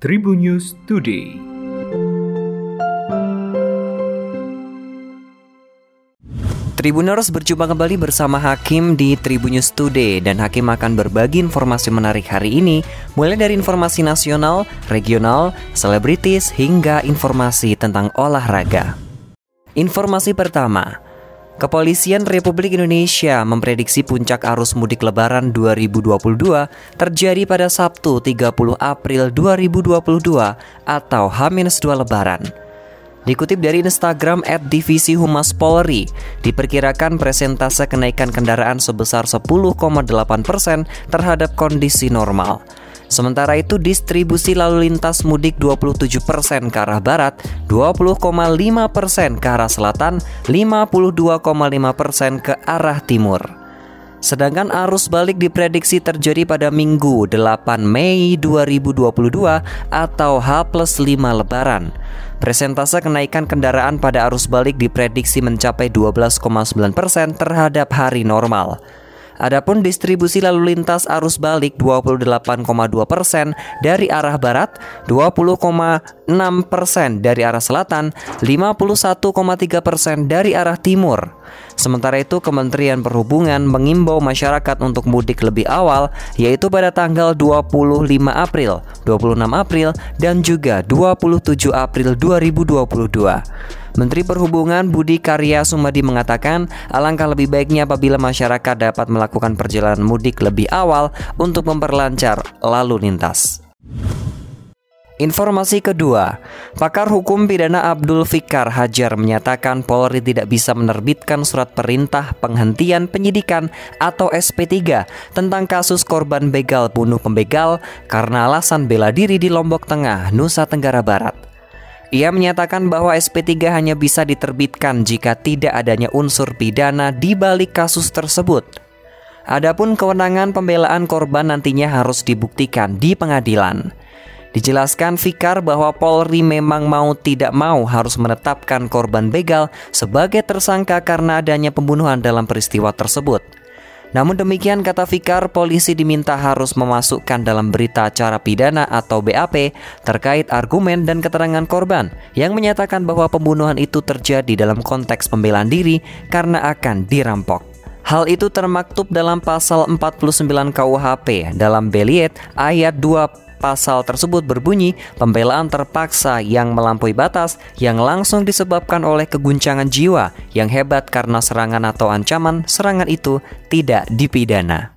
Tribun News Today. Tribuners berjumpa kembali bersama Hakim di Tribun News Today dan Hakim akan berbagi informasi menarik hari ini mulai dari informasi nasional, regional, selebritis hingga informasi tentang olahraga. Informasi pertama, Kepolisian Republik Indonesia memprediksi puncak arus mudik lebaran 2022 terjadi pada Sabtu 30 April 2022 atau H-2 lebaran. Dikutip dari Instagram at Divisi Humas Polri, diperkirakan presentase kenaikan kendaraan sebesar 10,8% terhadap kondisi normal. Sementara itu distribusi lalu lintas mudik 27% ke arah barat, 20,5% ke arah selatan, 52,5% ke arah timur. Sedangkan arus balik diprediksi terjadi pada Minggu 8 Mei 2022 atau H plus 5 Lebaran. Presentase kenaikan kendaraan pada arus balik diprediksi mencapai 12,9% terhadap hari normal. Adapun distribusi lalu lintas arus balik 28,2 persen dari arah barat, 20,6 persen dari arah selatan, 51,3 persen dari arah timur. Sementara itu Kementerian Perhubungan mengimbau masyarakat untuk mudik lebih awal yaitu pada tanggal 25 April, 26 April dan juga 27 April 2022. Menteri Perhubungan Budi Karya Sumadi mengatakan, alangkah lebih baiknya apabila masyarakat dapat melakukan perjalanan mudik lebih awal untuk memperlancar lalu lintas. Informasi kedua, pakar hukum pidana Abdul Fikar Hajar menyatakan Polri tidak bisa menerbitkan surat perintah penghentian penyidikan atau SP3 tentang kasus korban begal bunuh pembegal karena alasan bela diri di Lombok Tengah, Nusa Tenggara Barat. Ia menyatakan bahwa SP3 hanya bisa diterbitkan jika tidak adanya unsur pidana di balik kasus tersebut. Adapun kewenangan pembelaan korban nantinya harus dibuktikan di pengadilan. Dijelaskan Fikar bahwa Polri memang mau tidak mau harus menetapkan korban begal sebagai tersangka karena adanya pembunuhan dalam peristiwa tersebut. Namun demikian kata Fikar, polisi diminta harus memasukkan dalam berita acara pidana atau BAP terkait argumen dan keterangan korban yang menyatakan bahwa pembunuhan itu terjadi dalam konteks pembelaan diri karena akan dirampok. Hal itu termaktub dalam pasal 49 KUHP dalam Beliet ayat 2 Pasal tersebut berbunyi pembelaan terpaksa yang melampaui batas yang langsung disebabkan oleh keguncangan jiwa yang hebat karena serangan atau ancaman serangan itu tidak dipidana.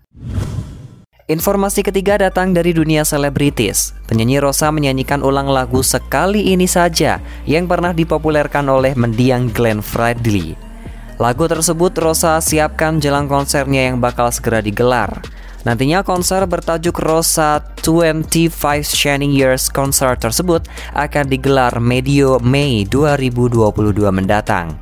Informasi ketiga datang dari dunia selebritis. Penyanyi Rosa menyanyikan ulang lagu Sekali Ini Saja yang pernah dipopulerkan oleh mendiang Glenn Fredly. Lagu tersebut Rosa siapkan jelang konsernya yang bakal segera digelar. Nantinya konser bertajuk Rosa 25 Shining Years Concert tersebut akan digelar medio Mei 2022 mendatang.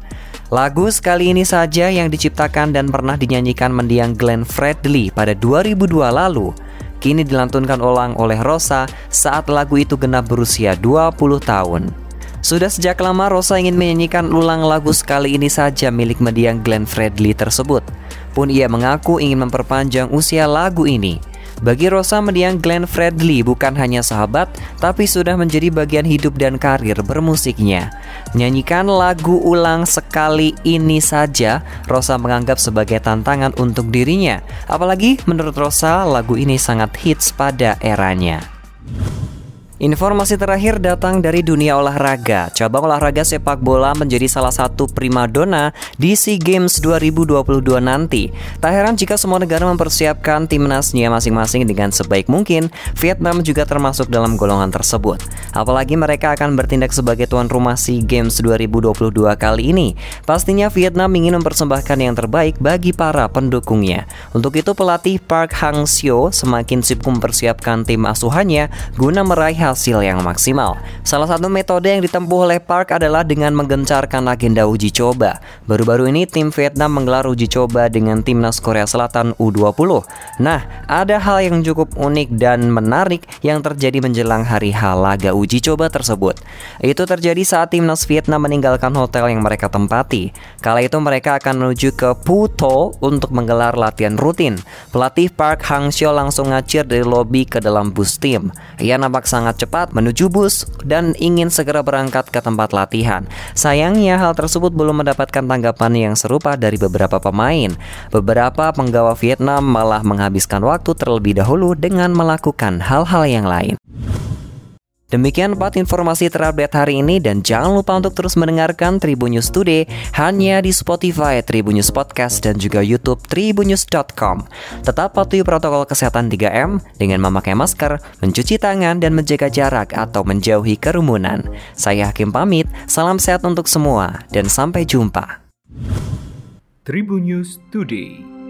Lagu sekali ini saja yang diciptakan dan pernah dinyanyikan mendiang Glenn Fredly pada 2002 lalu kini dilantunkan ulang oleh Rosa saat lagu itu genap berusia 20 tahun. Sudah sejak lama Rosa ingin menyanyikan ulang lagu sekali ini saja milik mendiang Glenn Fredly tersebut pun ia mengaku ingin memperpanjang usia lagu ini. Bagi Rosa mendiang Glenn Fredly bukan hanya sahabat, tapi sudah menjadi bagian hidup dan karir bermusiknya. Menyanyikan lagu ulang sekali ini saja, Rosa menganggap sebagai tantangan untuk dirinya. Apalagi menurut Rosa, lagu ini sangat hits pada eranya. Informasi terakhir datang dari dunia olahraga. Cabang olahraga sepak bola menjadi salah satu primadona di SEA Games 2022 nanti. Tak heran jika semua negara mempersiapkan timnasnya masing-masing dengan sebaik mungkin, Vietnam juga termasuk dalam golongan tersebut. Apalagi mereka akan bertindak sebagai tuan rumah SEA Games 2022 kali ini. Pastinya Vietnam ingin mempersembahkan yang terbaik bagi para pendukungnya. Untuk itu pelatih Park Hang-seo semakin sibuk mempersiapkan tim asuhannya guna meraih hasil yang maksimal. Salah satu metode yang ditempuh oleh Park adalah dengan menggencarkan agenda uji coba. Baru-baru ini tim Vietnam menggelar uji coba dengan timnas Korea Selatan U20. Nah, ada hal yang cukup unik dan menarik yang terjadi menjelang hari H laga uji coba tersebut. Itu terjadi saat timnas Vietnam meninggalkan hotel yang mereka tempati. Kala itu mereka akan menuju ke Phu Tho untuk menggelar latihan rutin. Pelatih Park Hang-seo langsung ngacir dari lobi ke dalam bus tim. Ia nampak sangat cepat menuju bus dan ingin segera berangkat ke tempat latihan. Sayangnya hal tersebut belum mendapatkan tanggapan yang serupa dari beberapa pemain. Beberapa penggawa Vietnam malah menghabiskan waktu terlebih dahulu dengan melakukan hal-hal yang lain. Demikian empat informasi terupdate hari ini dan jangan lupa untuk terus mendengarkan Tribun News Today hanya di Spotify, Tribun News Podcast dan juga YouTube tribunnews.com. Tetap patuhi protokol kesehatan 3M dengan memakai masker, mencuci tangan dan menjaga jarak atau menjauhi kerumunan. Saya Hakim pamit, salam sehat untuk semua dan sampai jumpa. Tribun News Today.